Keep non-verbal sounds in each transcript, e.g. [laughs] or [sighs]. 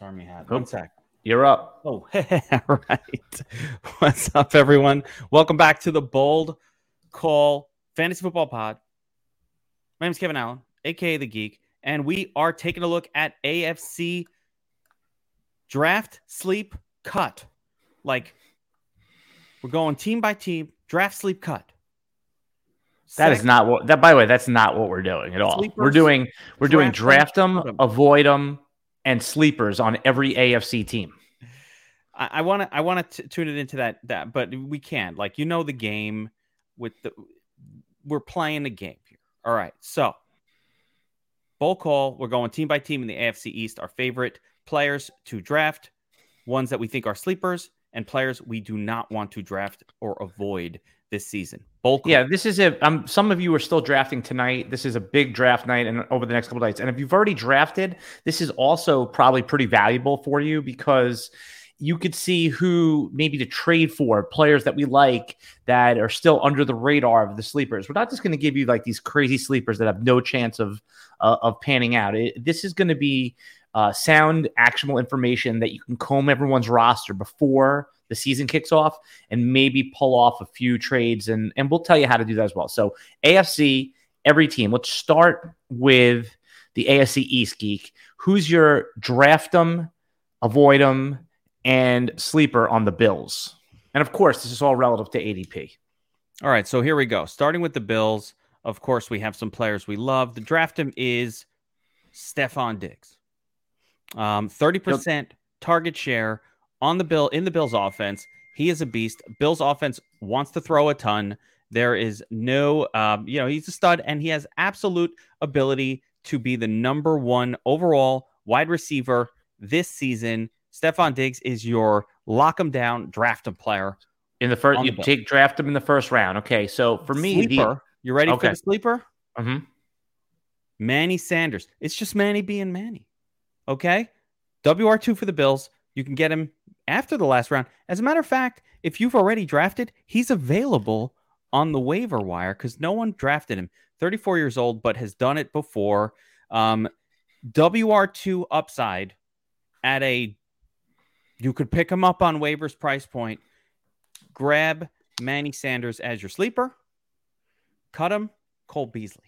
Army hat. One sec. You're up. Oh, all [laughs] right. What's up, everyone? Welcome back to the Bold Call Fantasy Football Pod. My name is Kevin Allen, aka the Geek, and we are taking a look at AFC draft, sleep, cut. Like we're going team by team, draft, sleep, cut. That is not what that by the way, that's not what we're doing at all. Sleepers, we're doing we're doing draft draft them, avoid them, and sleepers on every AFC team. I want to I want to tune it into that that, but we can't. Like you know the game with the we're playing the game here. All right, so bowl call. We're going team by team in the AFC East. Our favorite players to draft, ones that we think are sleepers, and players we do not want to draft or avoid this season. Call. Yeah, this is a. Um, some of you are still drafting tonight. This is a big draft night, and over the next couple nights. And if you've already drafted, this is also probably pretty valuable for you because you could see who maybe to trade for players that we like that are still under the radar of the sleepers. We're not just going to give you like these crazy sleepers that have no chance of uh, of panning out. It, this is going to be uh, sound, actionable information that you can comb everyone's roster before the season kicks off and maybe pull off a few trades and and we'll tell you how to do that as well. So AFC, every team. Let's start with the AFC East geek. Who's your draft them, avoid them, and sleeper on the Bills? And of course, this is all relative to ADP. All right, so here we go. Starting with the Bills, of course, we have some players we love. The draft him is Stefon Diggs. Um, 30% target share on the bill in the Bills offense. He is a beast. Bills offense wants to throw a ton. There is no, um, you know, he's a stud and he has absolute ability to be the number one overall wide receiver this season. Stefon Diggs is your lock him down, draft him player. In the first, On the you take draft him in the first round. Okay, so for me, sleeper. you ready Okay. for the sleeper? Mhm. Manny Sanders. It's just Manny being Manny. Okay? WR2 for the Bills. You can get him after the last round. As a matter of fact, if you've already drafted, he's available on the waiver wire because no one drafted him. 34 years old, but has done it before. Um, WR2 upside at a, you could pick him up on waivers price point. Grab Manny Sanders as your sleeper. Cut him, Cole Beasley.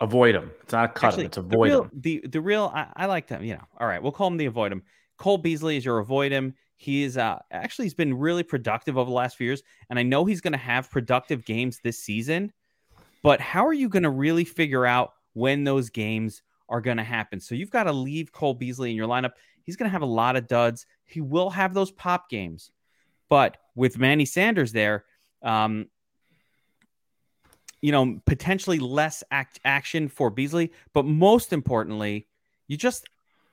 avoid him. It's not a cut Actually, it's the avoid real, them. the the real I, I like them. You know, all right, we'll call him the avoid him. Cole Beasley is your avoid him. He is uh actually he's been really productive over the last few years, and I know he's going to have productive games this season. But how are you going to really figure out when those games are going to happen? So you've got to leave Cole Beasley in your lineup. He's going to have a lot of duds. He will have those pop games, but with Manny Sanders there, um, you know, potentially less act action for Beasley, but most importantly, you just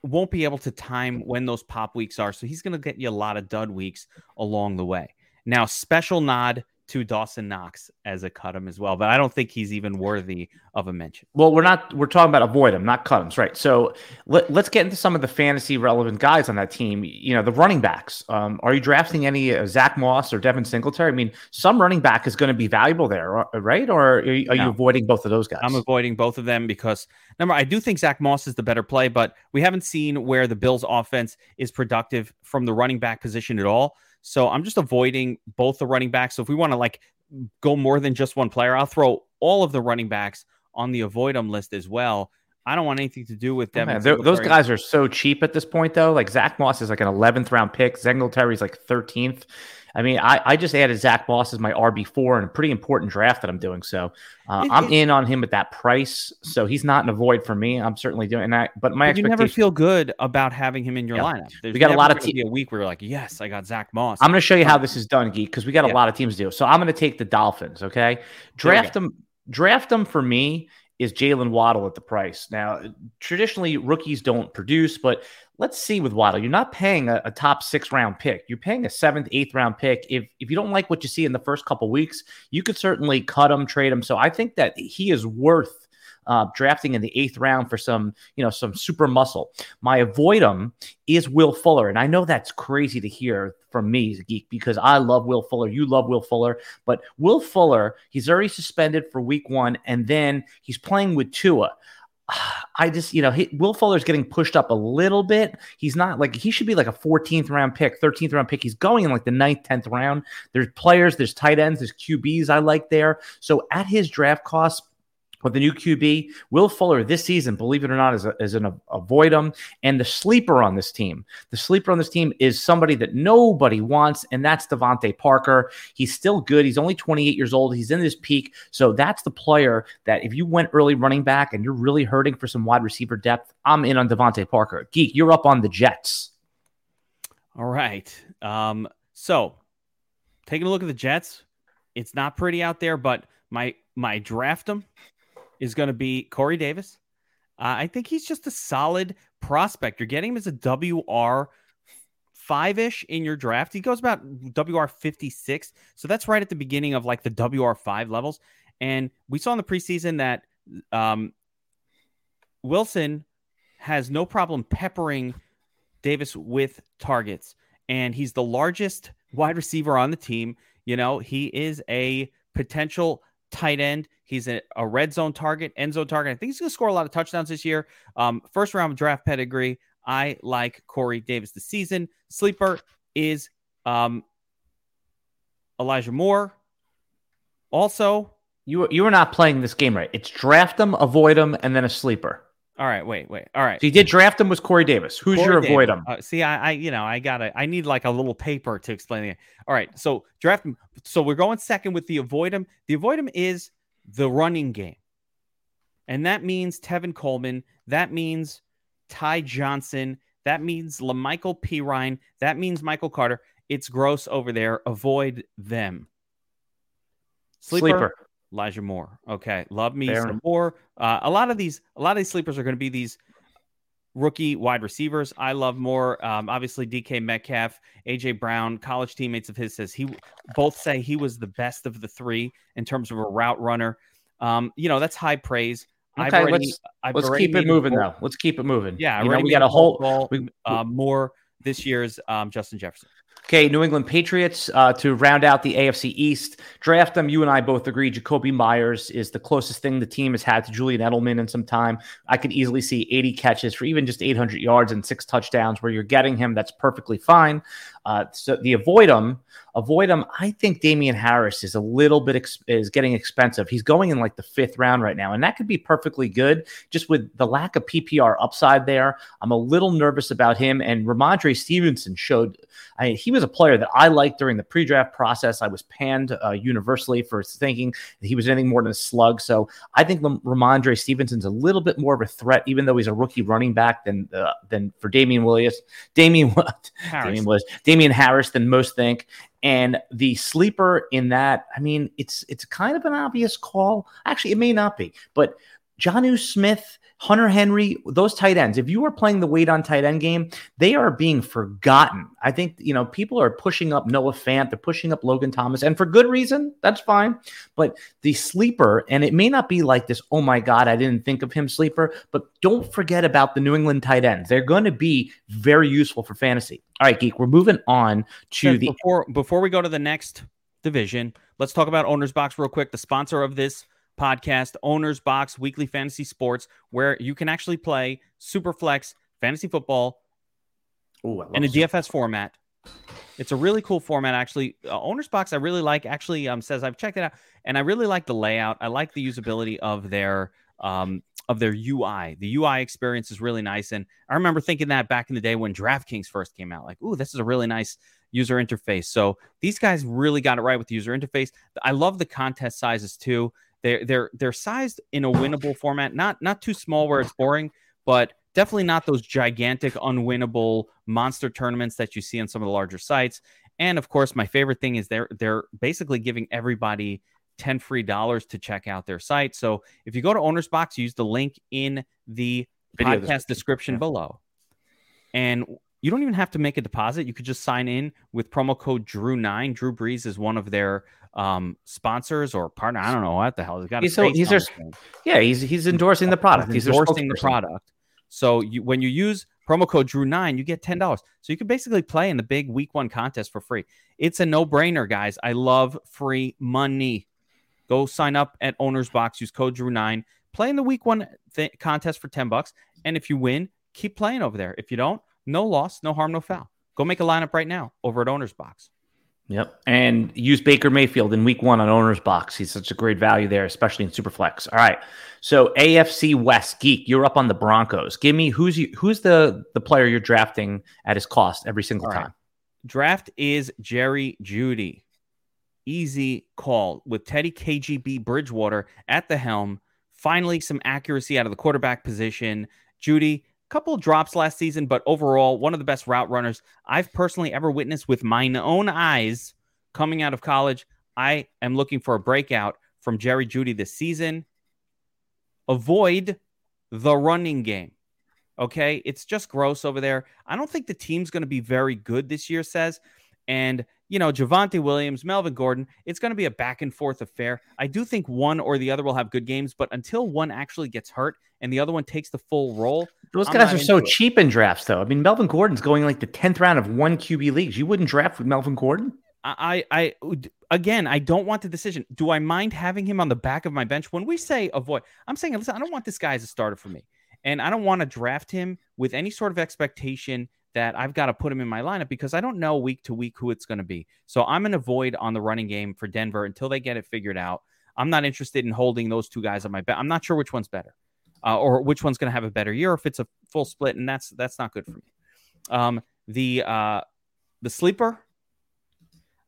won't be able to time when those pop weeks are. So he's going to get you a lot of dud weeks along the way. Now, special nod to Dawson Knox as a cut him as well, but I don't think he's even worthy of a mention. Well, we're not. We're talking about avoid them, not cut them, right? So let, let's get into some of the fantasy relevant guys on that team. You know, the running backs. Um, are you drafting any uh, Zach Moss or Devin Singletary? I mean, some running back is going to be valuable there, uh, right? Or are you, are you avoiding both of those guys? I'm avoiding both of them because number I do think Zach Moss is the better play, but we haven't seen where the Bills offense is productive from the running back position at all. So I'm just avoiding both the running backs. So if we want to like go more than just one player, I'll throw all of the running backs on the avoid them list as well. I don't want anything to do with Oh, man, they're- those guys are so cheap at this point, though. Like Zach Moss is like an 11th round pick. Singletary's like 13th. I mean, I, I just added Zach Moss as my RB4 in a pretty important draft that I'm doing. So uh, It- I'm in on him at that price. So he's not an avoid for me. I'm certainly doing that. But my But you never feel good about having him in your Yeah. lineup. There's We got a lot of gonna te- be a week where you're like, yes, I got Zach Moss. I'm going to show you how this is done, Geek, because we got a lot of teams to do. So I'm going to take the Dolphins. Okay, draft them. Draft them for me is Jaylen Waddle at the price. Now, traditionally rookies don't produce, but let's see with Waddle. You're not paying a, a top six round pick. You're paying a seventh, eighth round pick. If if you don't like what you see in the first couple weeks, you could certainly cut him, trade him. So I think that he is worth. Uh, drafting in the eighth round for some, you know, some super muscle. My avoid him is Will Fuller, and I know that's crazy to hear from me, geek, because I love Will Fuller. You love Will Fuller, but Will Fuller, he's already suspended for Week One, and then he's playing with Tua. [sighs] I just, you know, he, Will Fuller's getting pushed up a little bit. He's not like he should be like a 14th round pick, 13th round pick. He's going in like the 9th, 10th round. There's players, there's tight ends, there's QBs I like there. So at his draft cost, with the new QB, Will Fuller this season, believe it or not, is, a, is an avoid him. And the sleeper on this team, the sleeper on this team is somebody that nobody wants, and that's DeVante Parker. He's still good. He's only 28 years old. He's in his peak. So that's the player that if you went early running back and you're really hurting for some wide receiver depth, I'm in on DeVante Parker. Geek, you're up on the Jets. All right. Um, so taking a look at the Jets, it's not pretty out there, but my my draft them is going to be Corey Davis. Uh, I think he's just a solid prospect. You're getting him as a WR five ish in your draft. He goes about WR 56. So that's right at the beginning of like the WR five levels. And we saw in the preseason that um, Wilson has no problem peppering Davis with targets. And he's the largest wide receiver on the team. You know, he is a potential tight end. He's a, a, red zone target, end zone target. I think he's going to score a lot of touchdowns this year. Um, first round draft pedigree. I like Corey Davis this season. Sleeper is um, Elijah Moore. Also, you you are not playing this game right. It's draft them, avoid them, and then a sleeper. All right, wait, wait. All right. So you did draft him was Corey Davis. Who's Corey your Davis. avoid him? Uh, see, I, I, you know, I gotta, I need like a little paper to explain it. All right, so draft him. So we're going second with the avoid him. The avoid him is the running game, and that means Tevin Coleman. That means Ty Johnson. That means La'Mical Perine. That means Michael Carter. It's gross over there. Avoid them. Sleeper. Sleeper. Elijah Moore. Okay, love me Fair some more. Uh, a lot of these, a lot of these sleepers are going to be these rookie wide receivers. I love more. Um, obviously, DK Metcalf, AJ Brown, college teammates of his says he both say he was the best of the three in terms of a route runner. Um, you know that's high praise. Okay, already, let's, I've let's keep it moving though. Let's keep it moving. Yeah, you know, we got a whole ball, we, uh, more this year's um, Justin Jefferson. Okay, New England Patriots uh, to round out the AFC East. Draft them. You and I both agree. Jakobi Meyers is the closest thing the team has had to Julian Edelman in some time. I could easily see 80 catches for even just 800 yards and six touchdowns where you're getting him. That's perfectly fine. Uh, so the avoid them, avoid them. I think Damien Harris is a little bit ex- is getting expensive. He's going in like the fifth round right now, and that could be perfectly good. Just with the lack of PPR upside there, I'm a little nervous about him. And Rhamondre Stevenson showed. I mean, he was a player that I liked during the pre-draft process. I was panned uh, universally for thinking that he was anything more than a slug. So I think Rhamondre Stevenson's a little bit more of a threat, even though he's a rookie running back than uh, than for Damien Williams. Damien [laughs] what? Damien Williams. Damien Harris than most think. And the sleeper in that, I mean, it's it's kind of an obvious call. Actually, it may not be, but Jonnu Smith Hunter Henry, those tight ends, if you are playing the weight on tight end game, they are being forgotten. I think, you know, people are pushing up Noah Fant, they're pushing up Logan Thomas, and for good reason. That's fine. But the sleeper, and it may not be like this, oh my God, I didn't think of him sleeper, but don't forget about the New England tight ends. They're going to be very useful for fantasy. All right, Geek, we're moving on to the. Before, before we go to the next division, let's talk about Owner's Box real quick. The sponsor of this podcast, Owners Box Weekly Fantasy Sports, where you can actually play Superflex fantasy football Ooh, in a DFS format. It's a really cool format, actually. Uh, Owners Box, I really like. Actually, um, says I've checked it out, and I really like the layout. I like the usability of their um of their UI. The UI experience is really nice, and I remember thinking that back in the day when DraftKings first came out, like, "Ooh, this is a really nice user interface." So these guys really got it right with the user interface. I love the contest sizes too. They're they're they're sized in a winnable format, not not too small where it's boring, but definitely not those gigantic, unwinnable monster tournaments that you see on some of the larger sites. And of course, my favorite thing is they're they're basically giving everybody 10 free dollars to check out their site. So if you go to Owner's Box, use the link in the Video podcast description yeah. below. And you don't even have to make a deposit. You could just sign in with promo code Drew9. Drew Brees is one of their um, sponsors or partner. I don't know what the hell. He's got he's, so, he's their, yeah, he's he's endorsing the product. He's, he's endorsing the product. So you, when you use promo code Drew nine, you get ten dollars. So you can basically play in the big Week One contest for free. It's a no brainer, guys. I love free money. Go sign up at Owner's Box. Use code Drew nine. Play in the week one th- contest for 10 bucks. And if you win, keep playing over there. If you don't, no loss, no harm, no foul. Go make a lineup right now over at Owner's Box. Yep. And use Baker Mayfield in week one on owner's box. He's such a great value there, especially in Superflex. All right. So AFC West Geek, you're up on the Broncos. Give me who's you who's the the player you're drafting at his cost every single time. Draft is Jerry Jeudy. Easy call with Teddy KGB Bridgewater at the helm. Finally, some accuracy out of the quarterback position. Jeudy, couple drops last season, but overall, one of the best route runners I've personally ever witnessed with my own eyes coming out of college. I am looking for a breakout from Jerry Jeudy this season. Avoid the running game. Okay. It's just gross over there. I don't think the team's going to be very good this year, says. And, you know, Javonte Williams, Melvin Gordon, it's going to be a back and forth affair. I do think one or the other will have good games, but until one actually gets hurt and the other one takes the full role, those guys are so it. cheap in drafts, though. I mean, Melvin Gordon's going like the 10th round of one QB leagues. You wouldn't draft with Melvin Gordon? I, I, again, I don't want the decision. Do I mind having him on the back of my bench? When we say avoid, I'm saying, listen, I don't want this guy as a starter for me. And I don't want to draft him with any sort of expectation that I've got to put him in my lineup because I don't know week to week who it's going to be. So I'm going to avoid on the running game for Denver until they get it figured out. I'm not interested in holding those two guys on my bet. I'm not sure which one's better, uh, or which one's going to have a better year if it's a full split, and that's that's not good for me. Um, the uh, the sleeper.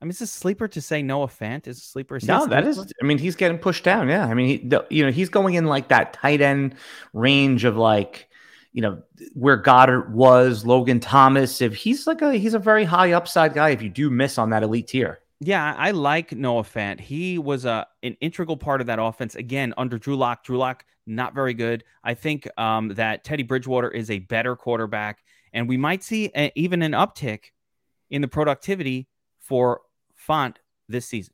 I mean, is a sleeper to say Noah Fant is a sleeper? Is no, that is. I mean, he's getting pushed down. Yeah, I mean, he, you know, he's going in like that tight end range of like you know where Goedert was, Logan Thomas. If he's like a he's a very high upside guy. If you do miss on that elite tier, yeah, I like Noah Fant. He was a an integral part of that offense again under Drew Lock. Drew Lock not very good. I think um, that Teddy Bridgewater is a better quarterback, and we might see a, even an uptick in the productivity for Fant this season.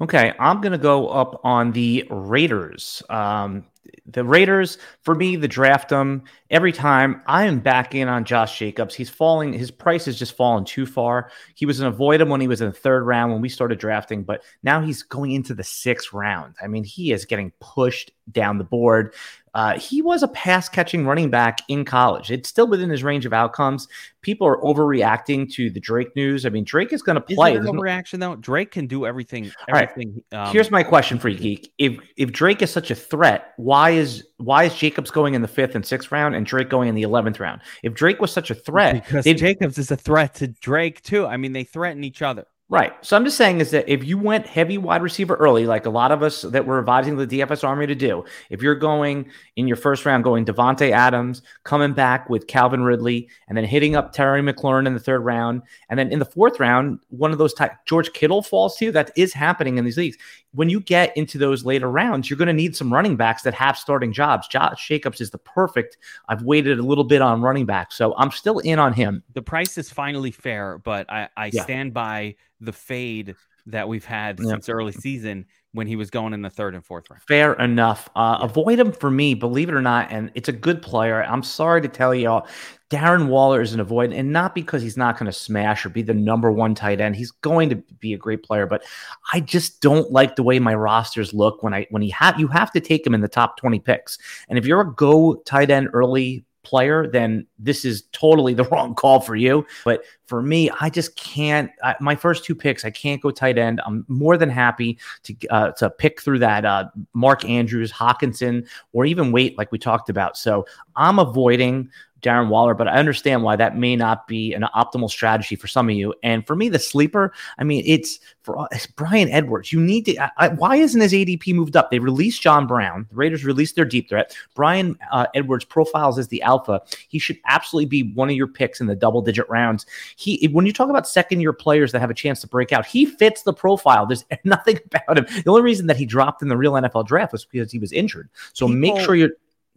Okay, I'm going to go up on the Raiders. Um, the Raiders, for me, the draft them every time. I am back in on Josh Jacobs. He's falling, his price has just fallen too far. He was an avoid him when he was in the third round when we started drafting, but now he's going into the sixth round. I mean, he is getting pushed down the board. Uh, he was a pass catching running back in college. It's still within his range of outcomes. People are overreacting to the Drake news. I mean, Drake is going to play. Is overreaction though? Drake can do everything. everything All right. Um, Here's my question for you, Geek. If if Drake is such a threat, why is why is Jacobs going in the fifth and sixth round and Drake going in the eleventh round? If Drake was such a threat, because Jacobs is a threat to Drake too. I mean, they threaten each other. Right. So I'm just saying is that if you went heavy wide receiver early, like a lot of us that were advising the DFS Army to do, if you're going in your first round, going Davante Adams, coming back with Calvin Ridley, and then hitting up Terry McLaurin in the third round, and then in the fourth round, one of those type George Kittle falls to you. That is happening in these leagues. When you get into those later rounds, you're going to need some running backs that have starting jobs. Josh Jacobs is the perfect. I've waited a little bit on running back, so I'm still in on him. The price is finally fair, but I, I yeah. stand by the fade that we've had yep. since early season when he was going in the third and fourth round. Fair enough. Uh, yeah. Avoid him for me, believe it or not. And it's a good player. I'm sorry to tell y'all, Darren Waller is an avoid, and not because he's not going to smash or be the number one tight end. He's going to be a great player, but I just don't like the way my rosters look when I when he have you have to take him in the top 20 picks. And if you're a go tight end early player, then this is totally [laughs] the wrong call for you. But for me, I just can't. I, my first two picks, I can't go tight end. I'm more than happy to uh, to pick through that uh, Mark Andrews, Hockenson, or even wait like we talked about. So I'm avoiding Darren Waller, but I understand why that may not be an optimal strategy for some of you. And for me, the sleeper, I mean, it's for it's Bryan Edwards. You need to. I, why isn't his ADP moved up? They released John Brown. The Raiders released their deep threat. Bryan uh, Edwards profiles as the alpha. He should absolutely be one of your picks in the double digit rounds. He, when you talk about second year players that have a chance to break out, he fits the profile. There's [laughs] nothing about him. The only reason that he dropped in the real NFL draft was because he was injured. So People- make sure you're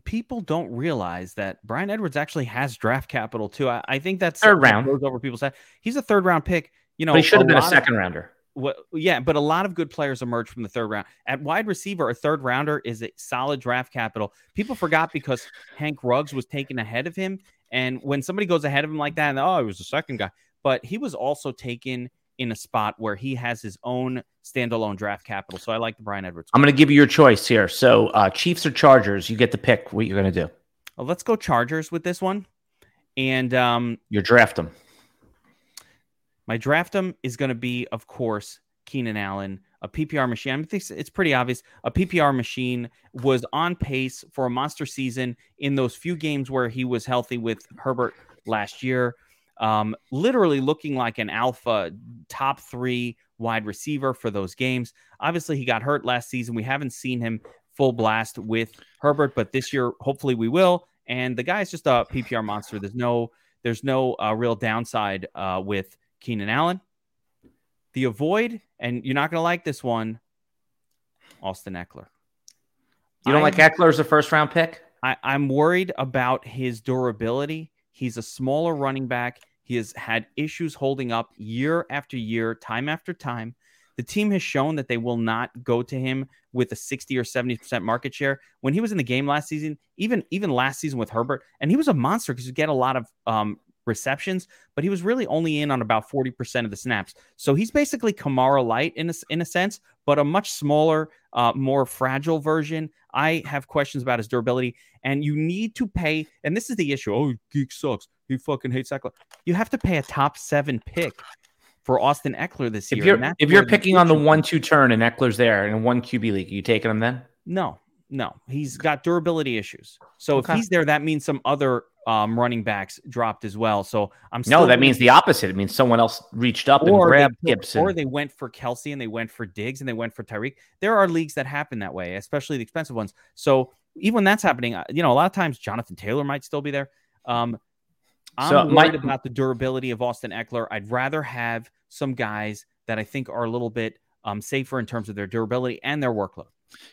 people don't realize that Bryan Edwards actually has draft capital too. I, I think that's third round goes over people's head. He's a third round pick. You know, but he should have been a second of, rounder. What, yeah, but a lot of good players emerge from the third round. At wide receiver, a third rounder is a solid draft capital. People forgot because Hank Ruggs was taken ahead of him, and when somebody goes ahead of him like that, and oh, he was the second guy, but he was also taken in a spot where he has his own standalone draft capital. So I like the Bryan Edwards. I'm going to give you your choice here. So uh, Chiefs or Chargers, you get to pick what you're going to do. Well, let's go Chargers with this one. And um, you draft them. My draft them is going to be, of course, Keenan Allen, a PPR machine. I think it's pretty obvious. A PPR machine was on pace for a monster season in those few games where he was healthy with Herbert last year. Um, literally looking like an alpha top three wide receiver for those games. Obviously, he got hurt last season. We haven't seen him full blast with Herbert, but this year, hopefully, we will. And the guy's just a PPR monster. There's no, there's no uh, real downside uh, with Keenan Allen. The avoid, and you're not going to like this one, Austin Ekeler. You don't I'm, like Eckler as a first round pick? I, I'm worried about his durability. He's a smaller running back. He has had issues holding up year after year, time after time. The team has shown that they will not go to him with a 60 or 70% market share. When he was in the game last season, even even last season with Herbert, and he was a monster because you get a lot of um, receptions, but he was really only in on about 40% of the snaps. So he's basically Kamara light in a, in a sense, but a much smaller, uh, more fragile version. I have questions about his durability, and you need to pay. And this is the issue. Oh, geek sucks. He fucking hates Ekeler. You have to pay a top seven pick for Austin Ekeler this if year. You're, if you're picking on the one-two turn and Ekeler's there in one QB league, are you taking him then? No, no. He's got durability issues. So okay. if he's there, that means some other um, running backs dropped as well. So I'm no. That means the opposite. It means someone else reached up and grabbed they, Gibson, or they went for Kelce and they went for Diggs and they went for Tyreek. There are leagues that happen that way, especially the expensive ones. So even when that's happening, uh, you know, a lot of times Jonathan Taylor might still be there. Um, I'm so worried my, about the durability of Austin Ekeler. I'd rather have some guys that I think are a little bit um, safer in terms of their durability and their workload.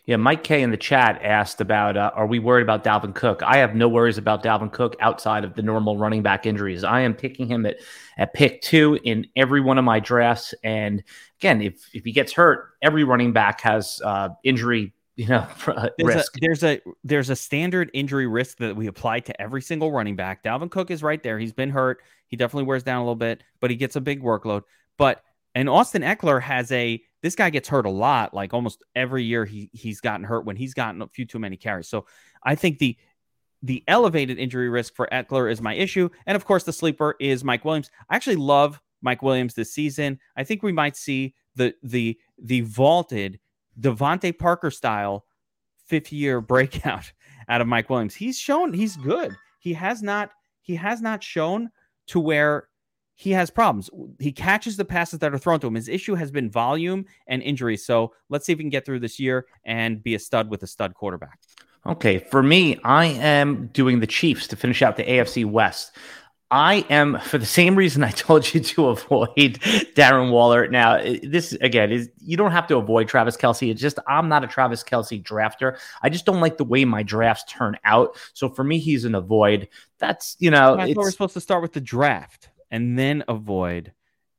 Yeah, Mike K in the chat asked about uh, are we worried about Dalvin Cook? I have no worries about Dalvin Cook outside of the normal running back injuries. I am picking him at at pick two in every one of my drafts. And again, if if he gets hurt, every running back has uh, injury. You know, [laughs] there's risk. A, there's a there's a standard injury risk that we apply to every single running back. Dalvin Cook is right there. He's been hurt. He definitely wears down a little bit, but he gets a big workload. But and Austin Ekeler has a this guy gets hurt a lot. Like almost every year he he's gotten hurt when he's gotten a few too many carries. So I think the the elevated injury risk for Ekeler is my issue. And of course, the sleeper is Mike Williams. I actually love Mike Williams this season. I think we might see the the the vaulted DeVante Parker style fifth year [laughs] breakout out of Mike Williams. He's shown he's good. He has not he has not shown to where he has problems. He catches the passes that are thrown to him. His issue has been volume and injury. So let's see if we can get through this year and be a stud with a stud quarterback. Okay, for me, I am doing the Chiefs to finish out the AFC West. I am for the same reason I told you to avoid [laughs] Darren Waller. Now, this again is you don't have to avoid Travis Kelce. It's just I'm not a Travis Kelce drafter. I just don't like the way my drafts turn out. So for me, he's an avoid. That's you know, I we're supposed to start with the draft and then avoid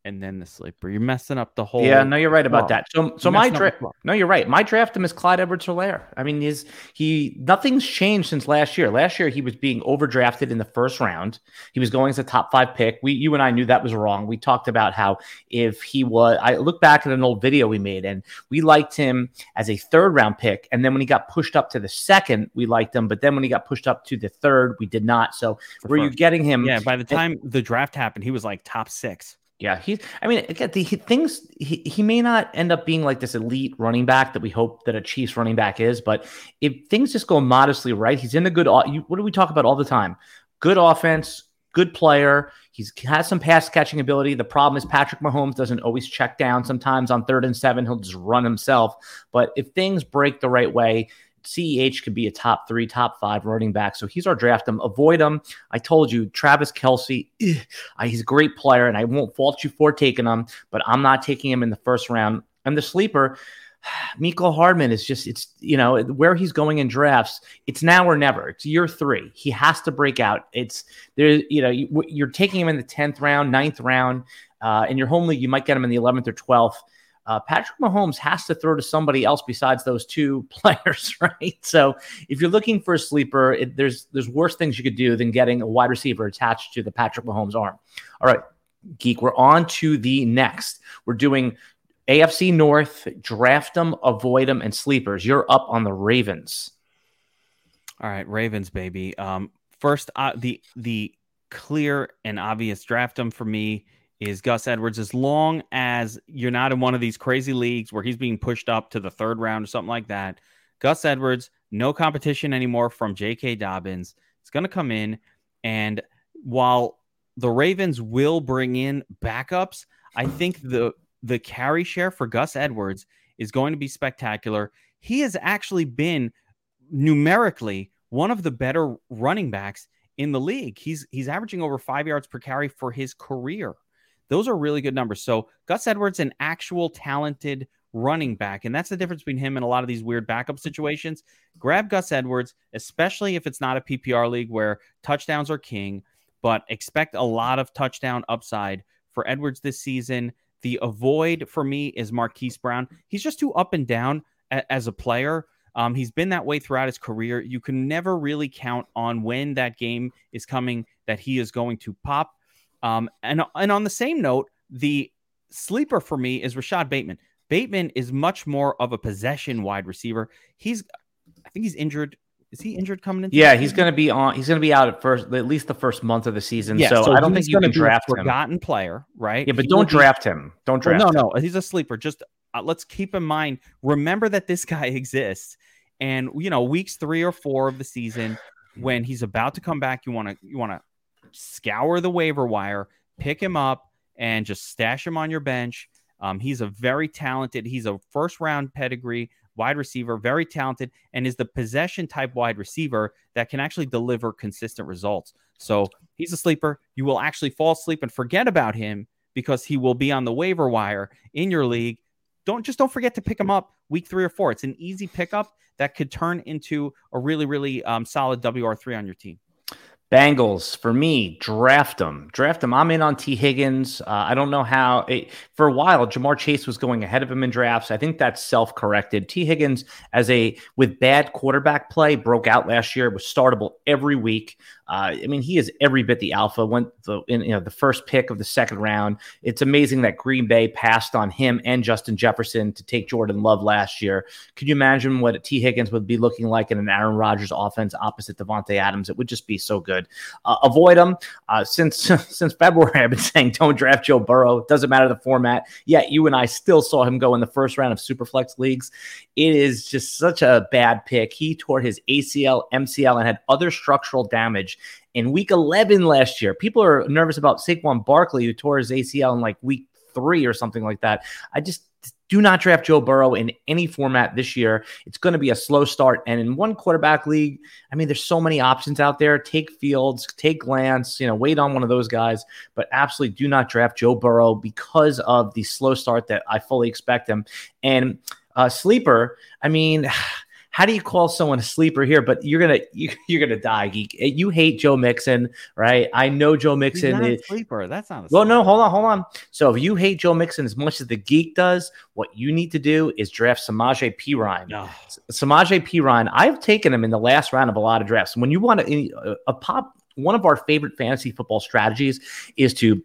and then the sleeper. You're messing up the whole. Yeah, no, you're right about that. So, so my draft. No, you're right. My draft him is Clyde Edwards-Helaire. I mean, is he? Nothing's changed since last year. Last year he was being overdrafted in the first round. He was going as a top five pick. We, you and I knew that was wrong. We talked about how if he was, I look back at an old video we made, and we liked him as a third round pick. And then when he got pushed up to the second, we liked him. But then when he got pushed up to the third, we did not. So were you getting him? Yeah. By the time the draft happened, he was like top six. Yeah, he's. I mean, again, the he, things he, he may not end up being like this elite running back that we hope that a Chiefs running back is, but if things just go modestly right, he's in a good. You, what do we talk about all the time? Good offense, good player. He's has some pass catching ability. The problem is Patrick Mahomes doesn't always check down. Sometimes on third and seven, he'll just run himself. But if things break the right way, CEH could be a top three, top five running back. So he's our draft him. Avoid him. I told you, Travis Kelce, ugh, he's a great player, and I won't fault you for taking him, but I'm not taking him in the first round. And the sleeper, [sighs] Mecole Hardman is just, it's, you know, where he's going in drafts, it's now or never. It's year three. He has to break out. It's there, you know, you, are taking him in the 10th round, ninth round. Uh, in your home league, you might get him in the 11th or 12th uh, Patrick Mahomes has to throw to somebody else besides those two [laughs] players, right? So if you're looking for a sleeper, it, there's there's worse things you could do than getting a wide receiver attached to the Patrick Mahomes arm. All right, Geek. We're on to the next. We're doing AFC North, draft them, avoid them, and sleepers. You're up on the Ravens. All right, Ravens, baby. Um, first, uh, the the clear and obvious draft them for me is Gus Edwards. As long as you're not in one of these crazy leagues where he's being pushed up to the third round or something like that, Gus Edwards, no competition anymore from J.K. Dobbins. It's going to come in, and while the Ravens will bring in backups, I think the the carry share for Gus Edwards is going to be spectacular. He has actually been numerically one of the better running backs in the league. He's he's averaging over 5 yards per carry for his career. Those are really good numbers. So, Gus Edwards an actual talented running back and that's the difference between him and a lot of these weird backup situations. Grab Gus Edwards, especially if it's not a PPR league where touchdowns are king, but expect a lot of touchdown upside for Edwards this season. The avoid for me is Marquise Brown. He's just too up and down a- as a player. Um, he's been that way throughout his career. You can never really count on when that game is coming that he is going to pop. Um, and and on the same note, the sleeper for me is Rashod Bateman. Bateman is much more of a possession wide receiver. He's, I think he's injured is he injured coming in? Yeah, he's going to be on. He's going to be out at first, at least the first month of the season. Yeah, so, so I don't think you can draft him. Forgotten player, right? Yeah, but he don't draft be, him. Don't draft. Well, no, him. no, he's a sleeper. Just uh, let's keep in mind. Remember that this [laughs] guy exists, and you know, weeks three or four of the season, when he's about to come back, you want to you want to scour the waiver wire, pick him up, and just stash him on your bench. Um, he's a very talented. He's a first round pedigree wide receiver, very talented, and is the possession type wide receiver that can actually deliver consistent results. So he's a sleeper. You will actually fall asleep and forget about him because he will be on the waiver wire in your league. Don't just don't forget to pick him up week three or four. It's an easy pickup that could turn into a really, really um, solid WR3 on your team. Bengals for me, draft them, draft them. I'm in on Tee Higgins. Uh, I don't know how. It, for a while, Ja'Marr Chase was going ahead of him in drafts. I think that's self corrected. Tee Higgins, as a with bad quarterback play, broke out last year. Was startable every week. Uh, I mean, he is every bit the alpha. Went the in, you know the first pick of the second round. It's amazing that Green Bay passed on him and Justin Jefferson to take Jordan Love last year. Could you imagine what Tee Higgins would be looking like in an Aaron Rodgers offense opposite Davante Adams? It would just be so good. Uh, avoid him. Uh, since [laughs] since February, I've been saying don't draft Joe Burrow. It doesn't matter the format. Yet you and I still saw him go in the first round of Superflex leagues. It is just such a bad pick. He tore his ACL, MCL, and had other structural damage in week 11 last year. People are nervous about Saquon Barkley, who tore his ACL in like week three or something like that. I just do not draft Joe Burrow in any format this year. It's going to be a slow start. And in one quarterback league, I mean, there's so many options out there. Take Fields, take Lance, you know, wait on one of those guys, but absolutely do not draft Joe Burrow because of the slow start that I fully expect him. And uh, sleeper, I mean, [sighs] how do you call someone a sleeper here? But you're gonna you, [laughs] are gonna die, geek. You hate Joe Mixon, right? I know Joe Mixon is sleeper. That's not. a well, no, hold on, hold on. So if you hate Joe Mixon as much as the geek does, what you need to do is draft Samaje Perine. No. Samaje Perine. I've taken him in the last round of a lot of drafts. When you want to a pop, one of our favorite fantasy football strategies is to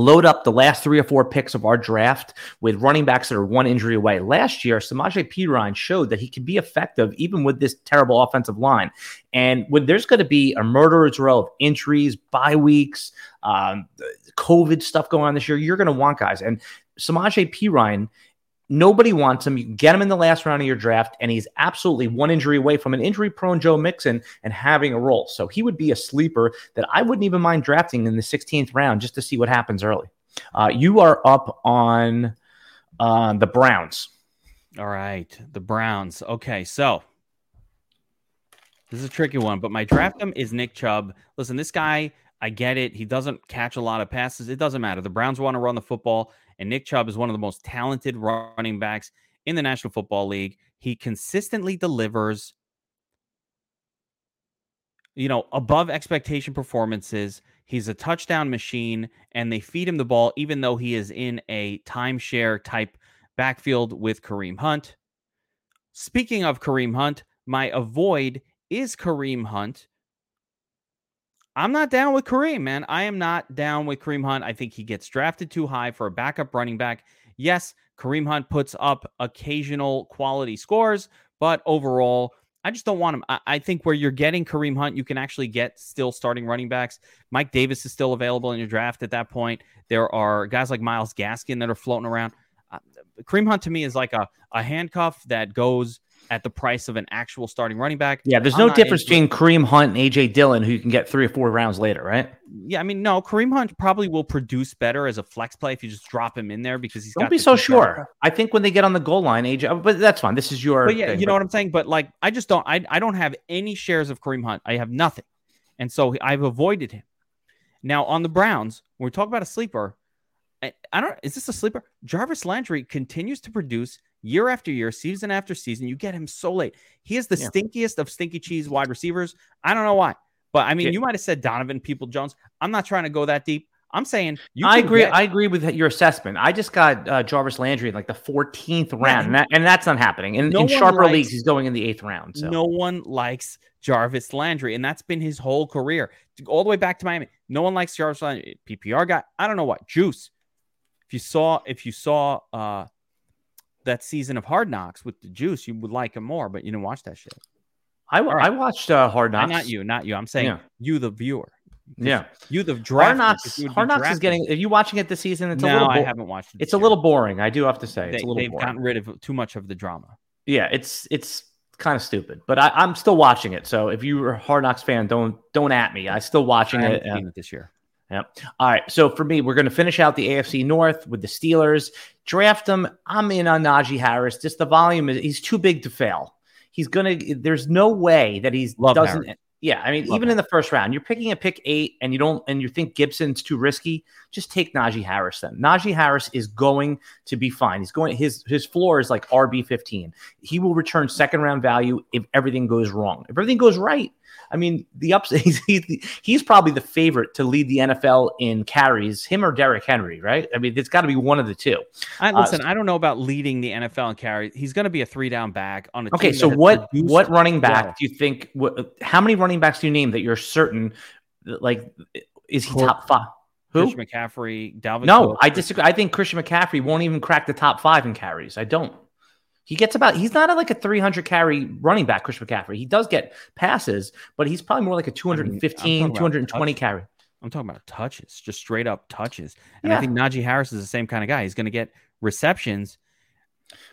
load up the last three or four picks of our draft with running backs that are one injury away. Last year, Samaje Perine showed that he can be effective even with this terrible offensive line. And when there's going to be a murderer's row of injuries, bye weeks, um, COVID stuff going on this year, you're going to want guys. And Samaje Perine Nobody wants him. You can get him in the last round of your draft, and he's absolutely one injury away from an injury prone Joe Mixon and having a role. So he would be a sleeper that I wouldn't even mind drafting in the 16th round just to see what happens early. Uh, you are up on uh, the Browns. All right. The Browns. Okay. So this is a tricky one, but my draft him is Nick Chubb. Listen, this guy, I get it. He doesn't catch a lot of passes. It doesn't matter. The Browns want to run the football. And Nick Chubb is one of the most talented running backs in the National Football League. He consistently delivers, you know, above expectation performances. He's a touchdown machine, and they feed him the ball, even though he is in a timeshare type backfield with Kareem Hunt. Speaking of Kareem Hunt, my avoid is Kareem Hunt. I'm not down with Kareem, man. I am not down with Kareem Hunt. I think he gets drafted too high for a backup running back. Yes, Kareem Hunt puts up occasional quality scores, but overall, I just don't want him. I, I, think where you're getting Kareem Hunt, you can actually get still starting running backs. Mike Davis is still available in your draft at that point. There are guys like Myles Gaskin that are floating around. Uh, Kareem Hunt to me is like a, a handcuff that goes at the price of an actual starting running back. Yeah, there's I'm no difference between Kareem Hunt and AJ Dillon, who you can get three or four rounds later, right? Yeah, I mean, no, Kareem Hunt probably will produce better as a flex play if you just drop him in there because he's. Don't be so sure. I think when they get on the goal line, AJ, oh, but that's fine. This is your. But yeah, thing, you know what I'm saying. But like, I just don't. I I don't have any shares of Kareem Hunt. I have nothing, and so I've avoided him. Now on the Browns, when we talk about a sleeper, I, I don't. Is this a sleeper? Jarvis Landry continues to produce year after year, season after season. You get him so late. He is the yeah. stinkiest of stinky cheese wide receivers. I don't know why, but I mean, yeah. you might have said Donovan People Jones. I'm not trying to go that deep. I'm saying I agree. Get- I agree with your assessment. I just got uh, Jarvis Landry in like the 14th round, and, that, and, that's not happening. In, no in sharper likes, leagues, he's going in the eighth round. So. No one likes Jarvis Landry, and that's been his whole career, all the way back to Miami. No one likes Jarvis Landry. PPR guy. I don't know what juice. If you saw, if you saw uh, that season of Hard Knocks with the Juice, you would like him more, but you didn't watch that shit. I, right. I watched uh, Hard Knocks. Not you, not you. I'm saying yeah. you, the viewer. Yeah, you the draft. Hard Knocks. Hard Knocks is getting. Are you watching it this season? It's no, a little. Bo- I haven't watched it. It's a little boring. I do have to say, it's they, a little. They've boring. gotten rid of too much of the drama. Yeah, it's it's kind of stupid, but I, am still watching it. So if you're a Hard Knocks fan, don't don't at me. I'm still watching it, it this year. Yep. All right. So for me, we're going to finish out the AFC North with the Steelers. Draft them. I'm in on Najee Harris. Just the volume is he's too big to fail. He's gonna. There's no way that he's Love doesn't. Harris. Yeah, I mean, Love even Harris. in the first round, you're picking a pick eight, and you don't, and you think Gibson's too risky. Just take Najee Harris. Then Najee Harris is going to be fine. He's going. His his floor is like RB 15. He will return second round value if everything goes wrong. If everything goes right, I mean, the ups. [laughs] He's, he's probably the favorite to lead the NFL in carries. Him or Derrick Henry, right? I mean, it's got to be one of the two. I, uh, listen, uh, I don't know about leading the NFL in carries. He's going to be a three down back on a. Okay, so what what running back well. do you think? What, how many running backs do you name that you're certain? Like, is he top five? Who? Christian McCaffrey, Dalvin. No, Cook. I disagree. I think Christian McCaffrey won't even crack the top five in carries. I don't. He gets about, he's not a, like a 300 carry running back, Chris McCaffrey. He does get passes, but he's probably more like a 215, I mean, 220 carry. I'm talking about touches, just straight up touches. And yeah. I think Najee Harris is the same kind of guy. He's going to get receptions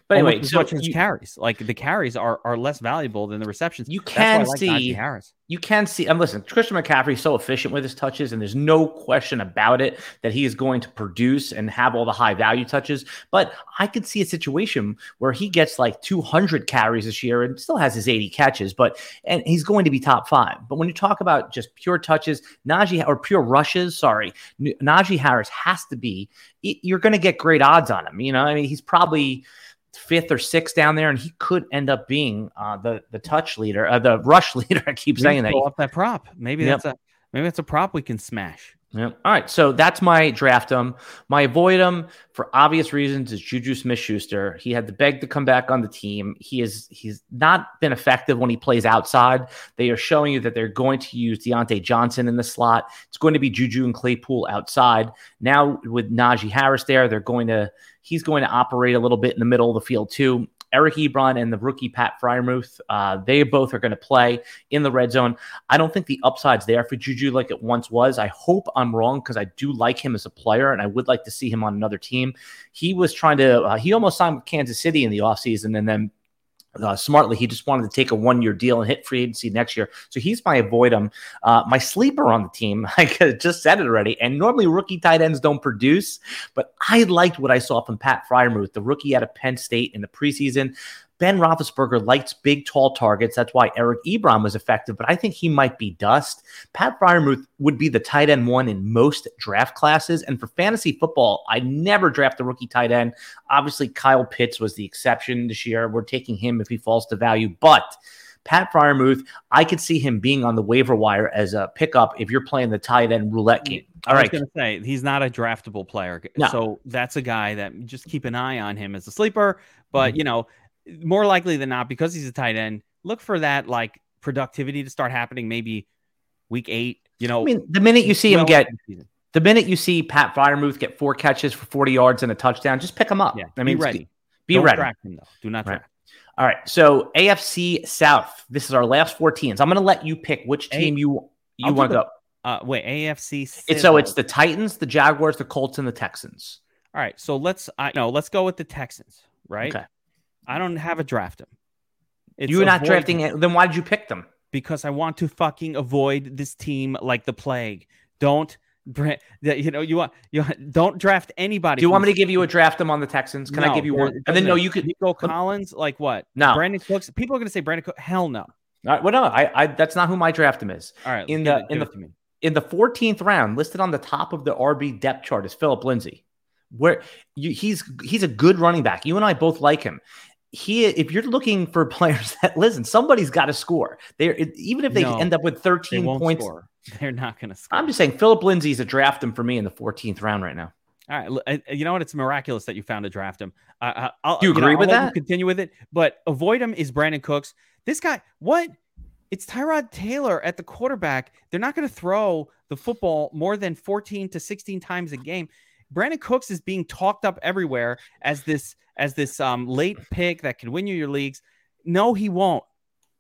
but anyway, as so much as carries, like the carries are are less valuable than the receptions. You can like see Harris. You can see. Listen, Christian McCaffrey is so efficient with his touches, and there's no question about it that he is going to produce and have all the high value touches. But I could see a situation where he gets like 200 carries this year and still has his 80 catches, but and he's going to be top five. But when you talk about just pure touches, Najee or pure rushes, sorry, Najee Harris has to be. You're going to get great odds on him. You know, I mean, he's probably fifth or sixth down there, and he could end up being uh, the the touch leader, uh, the rush [laughs] leader. I keep saying that. Off that prop. Maybe yep. that's a maybe that's a prop we can smash. Yep. All right. So that's my draft him. My avoid him for obvious reasons is Juju Smith Schuster. He had to beg to come back on the team. He is he's not been effective when he plays outside. They are showing you that they're going to use Diontae Johnson in the slot. It's going to be Juju and Claypool outside. Now with Najee Harris there, they're going to he's going to operate a little bit in the middle of the field too. Eric Ebron and the rookie Pat Freiermuth, uh, they both are going to play in the red zone. I don't think the upside's there for Juju like it once was. I hope I'm wrong because I do like him as a player and I would like to see him on another team. He was trying to, uh, he almost signed with Kansas City in the offseason and then uh, smartly. He just wanted to take a one year deal and hit free agency next year. So he's my avoid him. Uh, my sleeper on the team, [laughs] I just said it already. And normally rookie tight ends don't produce, but I liked what I saw from Pat Freiermuth, the rookie out of Penn State in the preseason. Ben Roethlisberger likes big, tall targets. That's why Eric Ebron was effective, but I think he might be dust. Pat Freiermuth would be the tight end one in most draft classes. And for fantasy football, I never draft a rookie tight end. Obviously, Kyle Pitts was the exception this year. We're taking him if he falls to value, but Pat Freiermuth, I could see him being on the waiver wire as a pickup if you're playing the tight end roulette game. All I was going to say he's not a draftable player, no. so that's a guy that just keep an eye on him as a sleeper. But mm-hmm. you know, more likely than not, because he's a tight end, look for that like productivity to start happening maybe week eight, You know, I mean, the minute you see him get the minute you see Pat Freiermuth get four catches for 40 yards and a touchdown, just pick him up. yeah, I mean, be ready. Be Don't ready. him though. Do not Right. All right. So AFC South. This is our last four teams. I'm going to let you pick which A- team you you want to go. Uh, wait, AFC. It's so it's the Titans, the Jaguars, the Colts, and the Texans. All right, so let's I no, let's go with the Texans, right? Okay. I don't have a draft him. It's You're not drafting it. Then why did you pick them? because I want to fucking avoid this team like the plague. Don't you know you want you don't draft anybody. Do you want me to give you a draft them on the Texans? Can I give you one? And then no, you could. Nico Collins, like what? No. Brandin Cooks. People are gonna say Brandin Cooks. Hell no. All right, well, no, I, I that's not who my draft him is. All right, In the- it- in the- to in the 14th round, listed on the top of the RB depth chart is Philip Lindsay. Where you, he's he's a good running back. You and I both like him. He, if you're looking for [laughs] players that listen, somebody's got to score. They even if they No, end up with They 13 won't points. score. [laughs] They're not gonna score. I'm just saying, Philip Lindsay's a draft him for me in the 14th round right now. All right, you know what? It's miraculous that you found to draft him. Uh, I'll, Do you know, agree I'll with you that? Continue with it, but avoid him is Brandin Cooks. This guy, what? It's Tyrod Taylor at the quarterback. They're not going to throw the football more than 14 to 16 times a game. Brandin Cooks is being talked up everywhere as this as this um, late pick that can win you your leagues. No, he won't.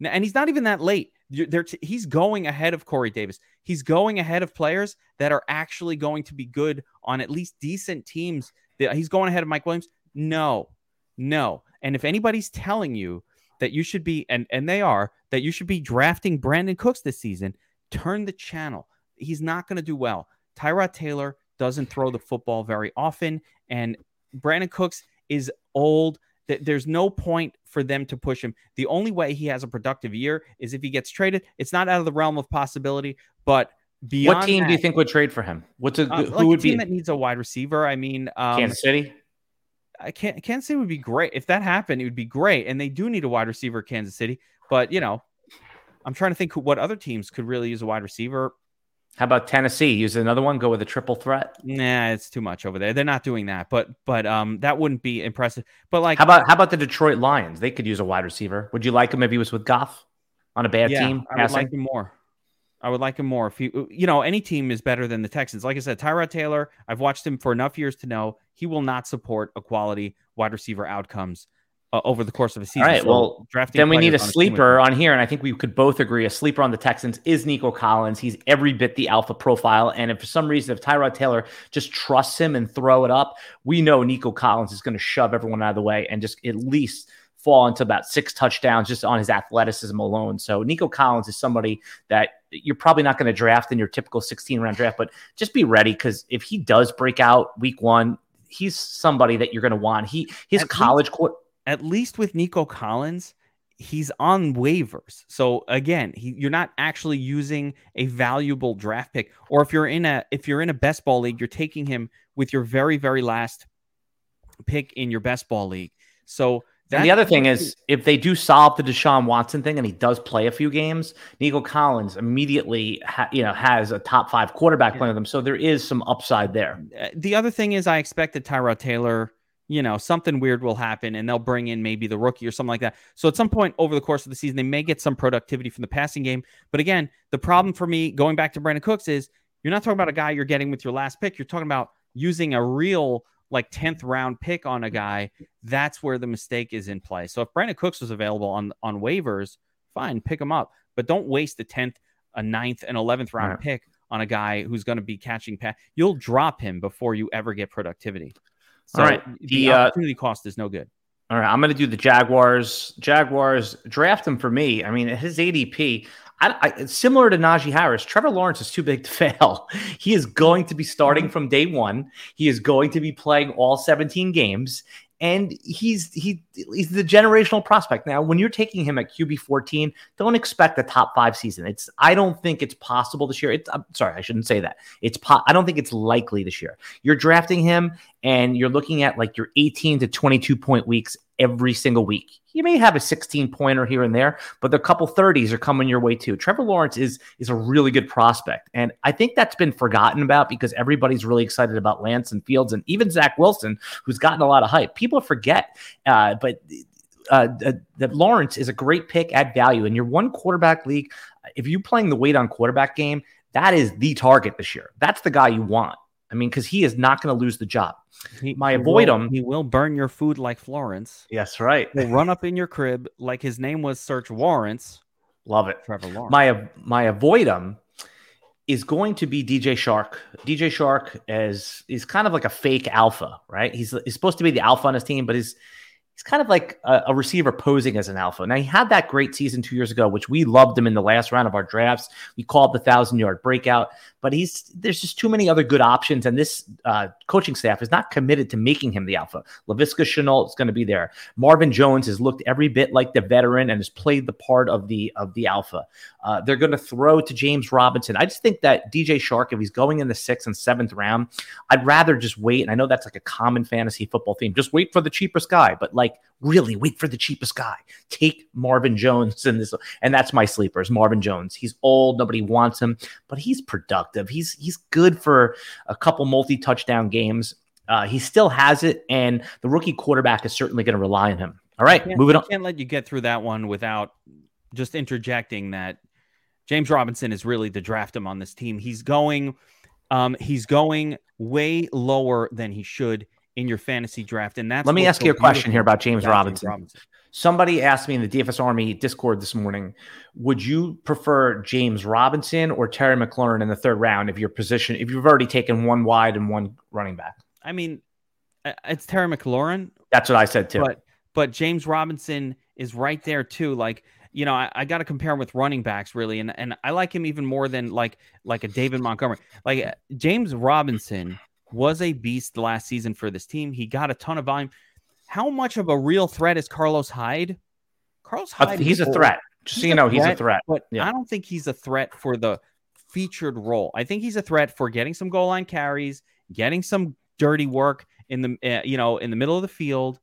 And he's not even that late. T- he's going ahead of Corey Davis. He's going ahead of players that are actually going to be good on at least decent teams. He's going ahead of Mike Williams. No, no. And if anybody's telling you that you should be, and and they are, that you should be drafting Brandin Cooks this season, turn the channel. He's not going to do well. Tyrod Taylor doesn't throw the football very often, and Brandin Cooks is old. Th- There's no point for them to push him. The only way he has a productive year is if he gets traded. It's not out of the realm of possibility, but beyond what team do you think would trade for him? What's a uh, who like would a team be that needs a wide receiver? I mean, um, Kansas City? I can't Kansas City would be great if that happened. It would be great, and they do need a wide receiver, Kansas City. But you know, I'm trying to think who, what other teams could really use a wide receiver. How about Tennessee? Use another one. Go with a triple threat. Nah, it's too much over there. They're not doing that. But but um, that wouldn't be impressive. But like, How about how about the Detroit Lions? They could use a wide receiver. Would you like him if he was with Goff on a bad yeah, team? I would like him more. I would like him more. If you you know any team is better than the Texans. Like I said, Tyrod Taylor. I've watched him for enough years to know he will not support a quality wide receiver outcomes uh, over the course of a season. All right, So well, drafting then we need a on sleeper on here, and I think we could both agree a sleeper on the Texans is Nico Collins. He's every bit the alpha profile, and if for some reason if Tyrod Taylor just trusts him and throw it up, we know Nico Collins is going to shove everyone out of the way and just at least fall into about six touchdowns just on his athleticism alone. So Nico Collins is somebody that you're probably not going to draft in your typical 16 round draft, but just be ready because if he does break out week one, he's somebody that you're going to want. He his At college court. At least with Nico Collins, he's on waivers. So again, he, you're not actually using a valuable draft pick. Or if you're in a if you're in a best ball league, you're taking him with your very very last pick in your best ball league. So And the other thing is, if they do solve the Deshaun Watson thing and he does play a few games, Nico Collins immediately, ha- you know, has a top five quarterback Yeah. playing with them. So there is some upside there. Uh, the other thing is I expect that Tyrod Taylor, you know, something weird will happen and they'll bring in maybe the rookie or something like that. So at some point over the course of the season, they may get some productivity from the passing game. But again, the problem for me going back to Brandin Cooks is you're not talking about a guy you're getting with your last pick. You're talking about using a real like 10th round pick on a guy. That's where the mistake is in play. So if Brandin Cooks was available on on waivers, fine, pick him up. But don't waste a 10th, a 9th, and 11th round Right. pick on a guy who's going to be catching pass. You'll drop him before you ever get productivity. So All right. the, The, uh, opportunity cost is no good. All right, I'm going to do the Jaguars. Jaguars draft him for me. I mean, his ADP, I, I, similar to Najee Harris. Trevor Lawrence is too big to [laughs] fail. He is going to be starting from day one. He is going to be playing all 17 games, and he's he he's the generational prospect. Now, when you're taking him at QB 14, don't expect a top five season. It's I don't think it's possible this year. It's I'm sorry, I shouldn't say that. It's po- I don't think it's likely this year. You're drafting him, and you're looking at like your 18 to 22 point weeks every single week. You may have a 16 pointer here and there, but the couple 30s are coming your way too. Trevor Lawrence is is a really good prospect, and I think that's been forgotten about because everybody's really excited about Lance and Fields and even Zach Wilson, who's gotten a lot of hype. People forget, uh, but. Uh, uh, that Lawrence is a great pick at value in your one quarterback league. If you're playing the weight on quarterback game, that is the target this year. That's the guy you want. I mean, because he is not going to lose the job. He, My he avoid will- him- He will burn your food like Florence. Yes, right. He'll run up in your crib like his name was Search Warrants. Love it. Trevor Lawrence. My my avoid him is going to be DJ Chark. DJ Chark is is kind of like a fake alpha, right? He's he's supposed to be the alpha on his team, but he's he's kind of like a, a receiver posing as an alpha. Now he had that great season two years ago, which we loved him in the last round of our drafts. We called the thousand yard breakout, but he's there's just too many other good options, and this uh, coaching staff is not committed to making him the alpha. Laviska Shenault is going to be there. Marvin Jones has looked every bit like the veteran and has played the part of the of the alpha. Uh, they're going to throw to James Robinson. I just think that DJ Chark, if he's going in the sixth and seventh round, I'd rather just wait. And I know that's like a common fantasy football theme. Just wait for the cheapest guy, but like really wait for the cheapest guy. Take Marvin Jones in this, and that's my sleepers. Marvin Jones. He's old, nobody wants him, but he's productive. He's he's good for a couple multi touchdown games. Uh, he still has it, and the rookie quarterback is certainly going to rely on him. All right, moving I on. can't let you get through that one without just interjecting that James Robinson is really the draft him on this team. He's going, um, he's going way lower than he should in your fantasy draft, and that's. Let me ask so you a question here about James about Robinson. Somebody asked me in the DFS Army Discord this morning, would you prefer James Robinson or Terry McLaurin in the third round if your position if you've already taken one wide and one running back? I mean, uh, it's Terry McLaurin, That's what I said too. but but James Robinson is right there too. Like you know, I, I got to compare him with running backs really, and and I like him even more than like like a David Montgomery. Like uh, James Robinson was a beast last season for this team. He got a ton of volume. How much of a real threat is Carlos Hyde? Carlos Hyde, he's a threat. Just so you know, he's a threat. but Yeah. I don't think he's a threat for the featured role. I think he's a threat for getting some goal line carries, getting some dirty work in the uh, you know in the middle of the field.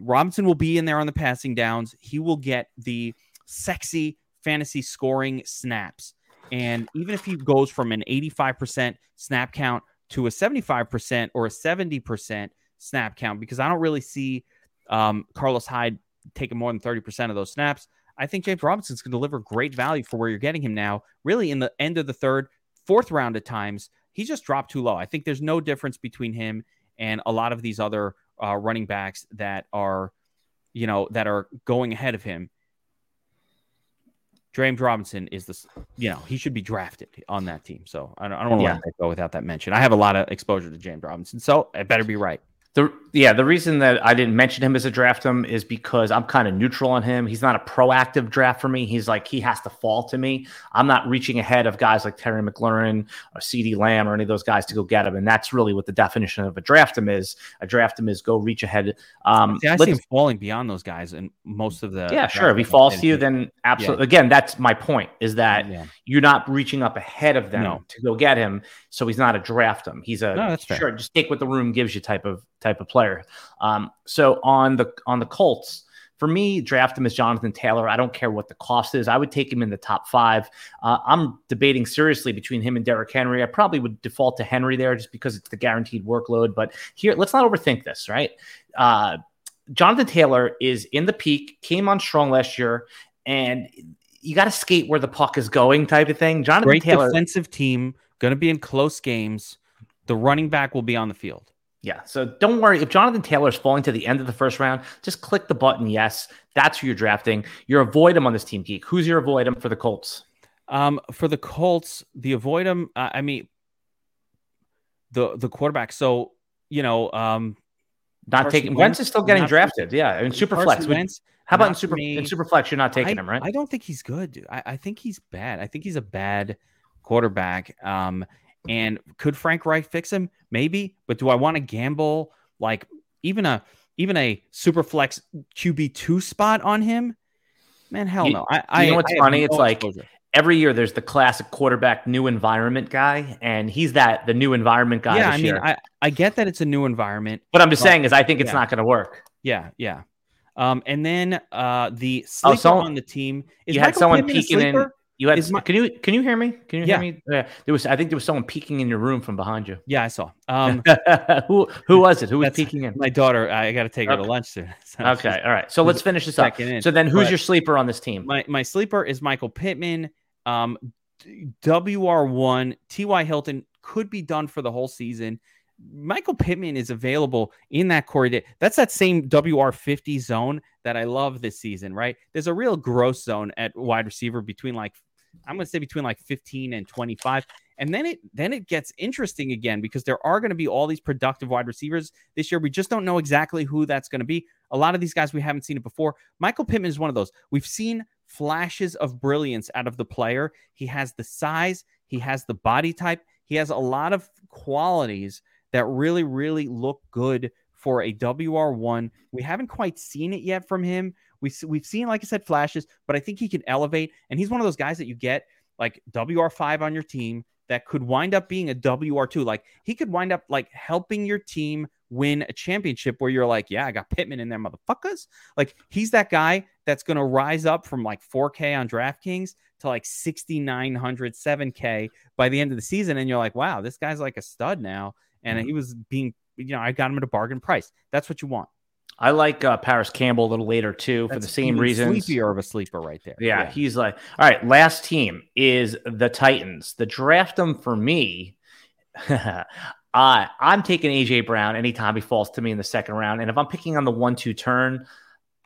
Robinson will be in there on the passing downs. He will get the sexy fantasy scoring snaps. And even if he goes from an 85% snap count to a 75% or a 70% snap count, because I don't really see um, Carlos Hyde taking more than 30% of those snaps, I think James Robinson's going to deliver great value for where you're getting him now, really in the end of the third, fourth round at times. He just dropped too low. I think there's no difference between him and a lot of these other uh, running backs that are, you know, that are going ahead of him. James Robinson is this, you know, he should be drafted on that team. So I don't, I don't want to Yeah. go without that mention. I have a lot of exposure to James Robinson, so I better be right. The yeah, the reason that I didn't mention him as a draft him is because I'm kind of neutral on him. He's not a proactive draft for me. He's like he has to fall to me. I'm not reaching ahead of guys like Terry McLaurin or CeeDee Lamb or any of those guys to go get him. And that's really what the definition of a draft him is. A draft him is go reach ahead. Um, See, I see him falling beyond those guys and most of the. yeah, sure. If he falls to you, then absolutely. Again, that's my point. Is that yeah. you're not reaching up ahead of them No. to go get him. So he's not a draft him. He's a No, sure. Just take what the room gives you type of type of player. Um, so on the on the Colts, for me, draft him as Jonathan Taylor. I don't care what the cost is. I would take him in the top five. Uh, I'm debating seriously between him and Derrick Henry. I probably would default to Henry there just because it's the guaranteed workload. But here, let's not overthink this, right? Uh, Jonathan Taylor is in the peak, came on strong last year, and you got to skate where the puck is going, type of thing. Jonathan Great Taylor, defensive team, going to be in close games. The running back will be on the field. Yeah. So don't worry if Jonathan Taylor is falling to the end of the first round. Just click the button. Yes, that's who you're drafting. You're avoid him on this team geek. Who's your avoid him for the Colts? Um, for the Colts, the avoid him. Uh, I mean, the the quarterback. So you know, um, Not Carson taking Wentz, Wentz is still getting not- drafted. Yeah, in super Carson flex. Would- Wentz, How about in super me. in super flex? You're not taking I, him, right? I don't think he's good. Dude. I, I think he's bad. I think he's a bad quarterback. Um, and could Frank Reich fix him? Maybe, but do I want to gamble like even a even a super flex QB two spot on him? Man, hell You- no. I, you I know what's I funny? It's like- exposure. Every year there's the classic quarterback new environment guy, and he's that the new environment guy yeah. this I mean, year. I I get that it's a new environment. what I'm just well, saying is, I think it's yeah. not going to work. Yeah, yeah. Um, and then uh, the sleeper someone- on the team is you had someone Pittman peeking in-? You had my- can you can you hear me? Can you Yeah. hear me? Yeah. There was I think there was someone peeking in your room from behind you. Yeah, I saw. Um, [laughs] who who was it? Who was peeking in? my daughter, I got to take her to lunch soon. [laughs] So Okay, all right. So let's finish this up. in. So then, who's But your sleeper on this team? my my sleeper is Michael Pittman. Um, WR1, T.Y. Hilton could be done for the whole season. Michael Pittman is available in that corridor. That's that same WR50 zone that I love this season, right? There's a real gross zone at wide receiver between like I'm going to say between like 15 and 25. And then it then it gets interesting again because there are going to be all these productive wide receivers this year. We just don't know exactly who that's going to be. A lot of these guys we haven't seen it before. Michael Pittman is one of those. We've seen flashes of brilliance out of the player. He has the size, he has the body type, he has a lot of qualities that really, really look good for a WR1. We haven't quite seen it yet from him. We, we've seen, like I said, flashes, but I think he can elevate. And he's one of those guys that you get like WR5 on your team that could wind up being a WR2. Like he could wind up like helping your team win a championship where you're like, yeah, I got Pittman in there, motherfuckers. Like he's that guy that's going to rise up from like 4K on DraftKings to like 6,900, 7K by the end of the season. And you're like, wow, this guy's like a stud now. And mm-hmm. he was being, you know, I got him at a bargain price. That's what you want. I like uh, Parris Campbell a little later too That's for the same reasons. Sleepier of a sleeper right there. Yeah, yeah, he's like, all right. Last team is the Titans. The draft them for me. [laughs] uh, I'm taking AJ Brown anytime he falls to me in the second round, and if I'm picking on the one-two turn,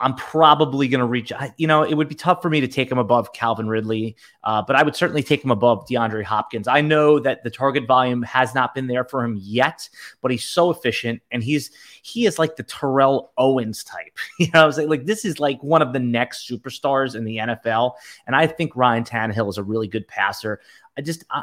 I'm probably going to reach. You know, it would be tough for me to take him above Calvin Ridley, uh, but I would certainly take him above DeAndre Hopkins. I know that the target volume has not been there for him yet, but he's so efficient, and he's he is like the Terrell Owens type. [laughs] You know, I was like, this is like one of the next superstars in the NFL, and I think Ryan Tannehill is a really good passer. I just I,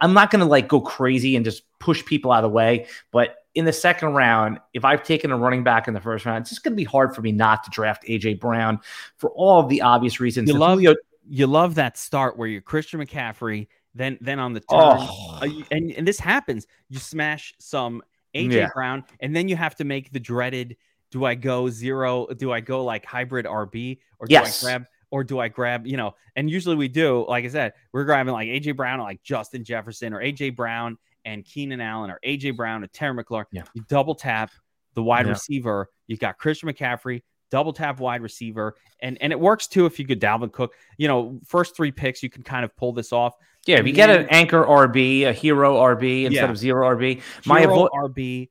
I'm not going to like go crazy and just push people out of the way, but in the second round, if I've taken a running back in the first round, it's just going to be hard for me not to draft AJ Brown for all of the obvious reasons. You love Julio- you love that start where you're Christian McCaffrey, then then on the turn, oh. uh, and and this happens. You smash some AJ yeah. Brown, and then you have to make the dreaded: Do I go zero? Do I go like hybrid RB, or do yes. I grab? Or do I grab, you know, and usually we do, like I said, we're grabbing like AJ Brown, or like Justin Jefferson, or AJ Brown and Keenan Allen or AJ Brown or Terry McLaurin. Yeah. You double tap the wide yeah. receiver. You've got Christian McCaffrey, double tap wide receiver, and and it works too if you could Dalvin Cook. You know, first three picks you can kind of pull this off. Yeah, if you get an anchor RB, a hero RB instead yeah. of zero RB, my avo- RB.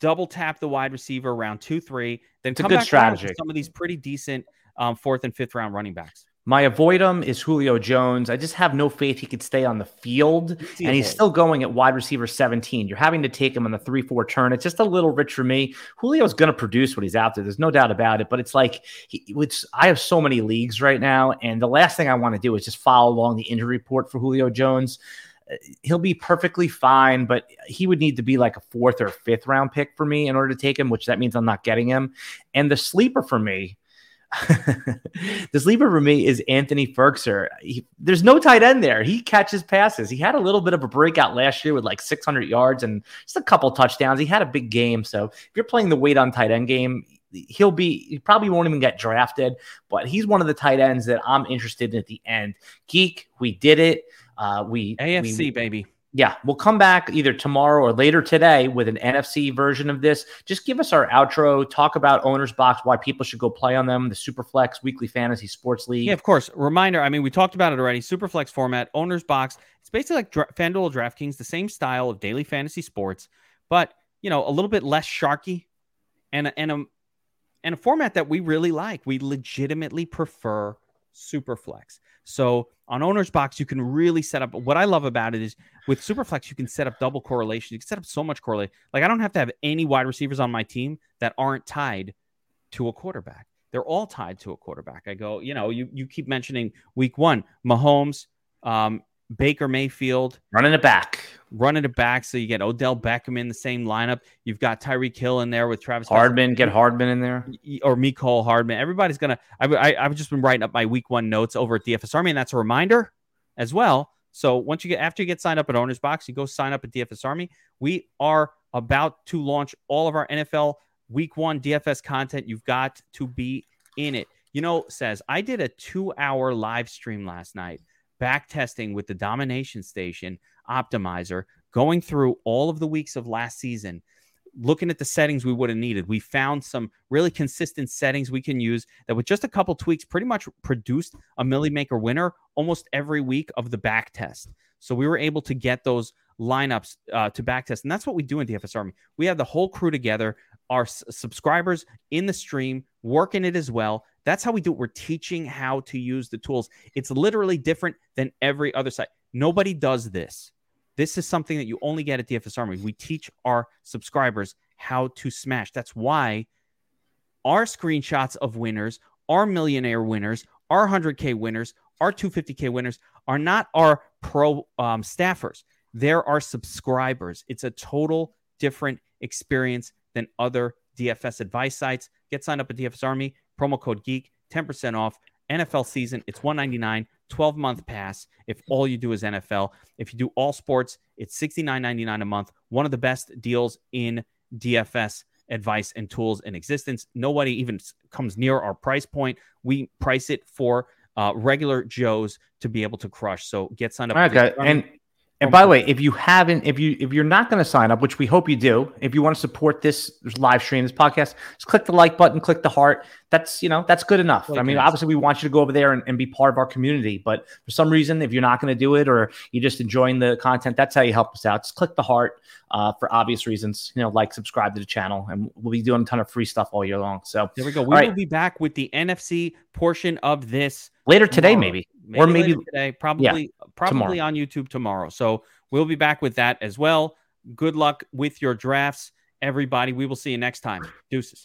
Double tap the wide receiver around two, three. Then it's come a good back strategy. Some of these pretty decent um, fourth and fifth round running backs. My avoidum is Julio Jones. I just have no faith he could stay on the field. And he's still going at wide receiver 17. You're having to take him on the 3 4 turn. It's just a little rich for me. Julio's going to produce what he's out there. There's no doubt about it. But it's like, he, it's, I have so many leagues right now. And the last thing I want to do is just follow along the injury report for Julio Jones. Uh, he'll be perfectly fine, but he would need to be like a fourth or fifth round pick for me in order to take him, which that means I'm not getting him. And the sleeper for me, [laughs] the sleeper for me is Anthony Firkser. He, there's no tight end there. He catches passes. He had a little bit of a breakout last year with like 600 yards and just a couple touchdowns. He had a big game. So if you're playing the weight on tight end game, he'll be he probably won't even get drafted, but he's one of the tight ends that I'm interested in at the end. Geek, we did it. Uh, we AFC we, baby yeah, we'll come back either tomorrow or later today with an NFC version of this. Just give us our outro, talk about Owners Box, why people should go play on them, the Superflex Weekly Fantasy Sports League. Yeah, of course. Reminder I mean, we talked about it already. Superflex format, Owners Box. It's basically like Dra- FanDuel DraftKings, the same style of daily fantasy sports, but, you know, a little bit less sharky and, and, a, and a format that we really like. We legitimately prefer Superflex. So on Owner's Box, you can really set up. What I love about it is with Superflex, you can set up double correlation. You can set up so much correlation. Like I don't have to have any wide receivers on my team that aren't tied to a quarterback. They're all tied to a quarterback. I go, you know, you you keep mentioning week one, Mahomes, um, Baker Mayfield running it back, running it back. So you get Odell Beckham in the same lineup. You've got Tyreek Hill in there with Travis Hardman. Get Hardman in there, or Mecole Hardman. Everybody's gonna. I, I I've just been writing up my week one notes over at DFS Army, and that's a reminder as well. So once you get after you get signed up at Owners Box, you go sign up at DFS Army. We are about to launch all of our NFL Week One DFS content. You've got to be in it. You know, says I did a two-hour live stream last night back testing with the domination station optimizer, going through all of the weeks of last season, looking at the settings we would have needed. We found some really consistent settings we can use that with just a couple tweaks pretty much produced a Milly Maker winner almost every week of the back test. So we were able to get those lineups uh, to backtest. And that's what we do in DFS Army. We have the whole crew together, our s- subscribers in the stream, working it as well. That's how we do it. We're teaching how to use the tools. It's literally different than every other site. Nobody does this. This is something that you only get at DFS Army. We teach our subscribers how to smash. That's why our screenshots of winners, our millionaire winners, our 100K winners, our 250K winners are not our pro um, staffers. They're subscribers. It's a total different experience than other DFS advice sites. Get signed up at DFS Army, promo code GEEK, 10% off. NFL season, it's 199 12 month pass if all you do is NFL. If you do all sports, it's $69.99 a month. One of the best deals in DFS advice and tools in existence. Nobody even comes near our price point. We price it for uh, regular Joes to be able to crush. So get signed up. Okay. And and by the way, if you haven't, if you if you're not going to sign up, which we hope you do, if you want to support this live stream, this podcast, just click the like button, click the heart. That's you know that's good enough. I mean, obviously, we want you to go over there and, and be part of our community. But for some reason, if you're not going to do it or you're just enjoying the content, that's how you help us out. Just click the heart uh, for obvious reasons. You know, like, subscribe to the channel, and we'll be doing a ton of free stuff all year long. So there we go. We will right. be back with the NFC portion of this later tomorrow. today, maybe. maybe or maybe today, probably yeah, probably tomorrow. on YouTube tomorrow. So we'll be back with that as well. Good luck with your drafts, everybody. We will see you next time. Deuces.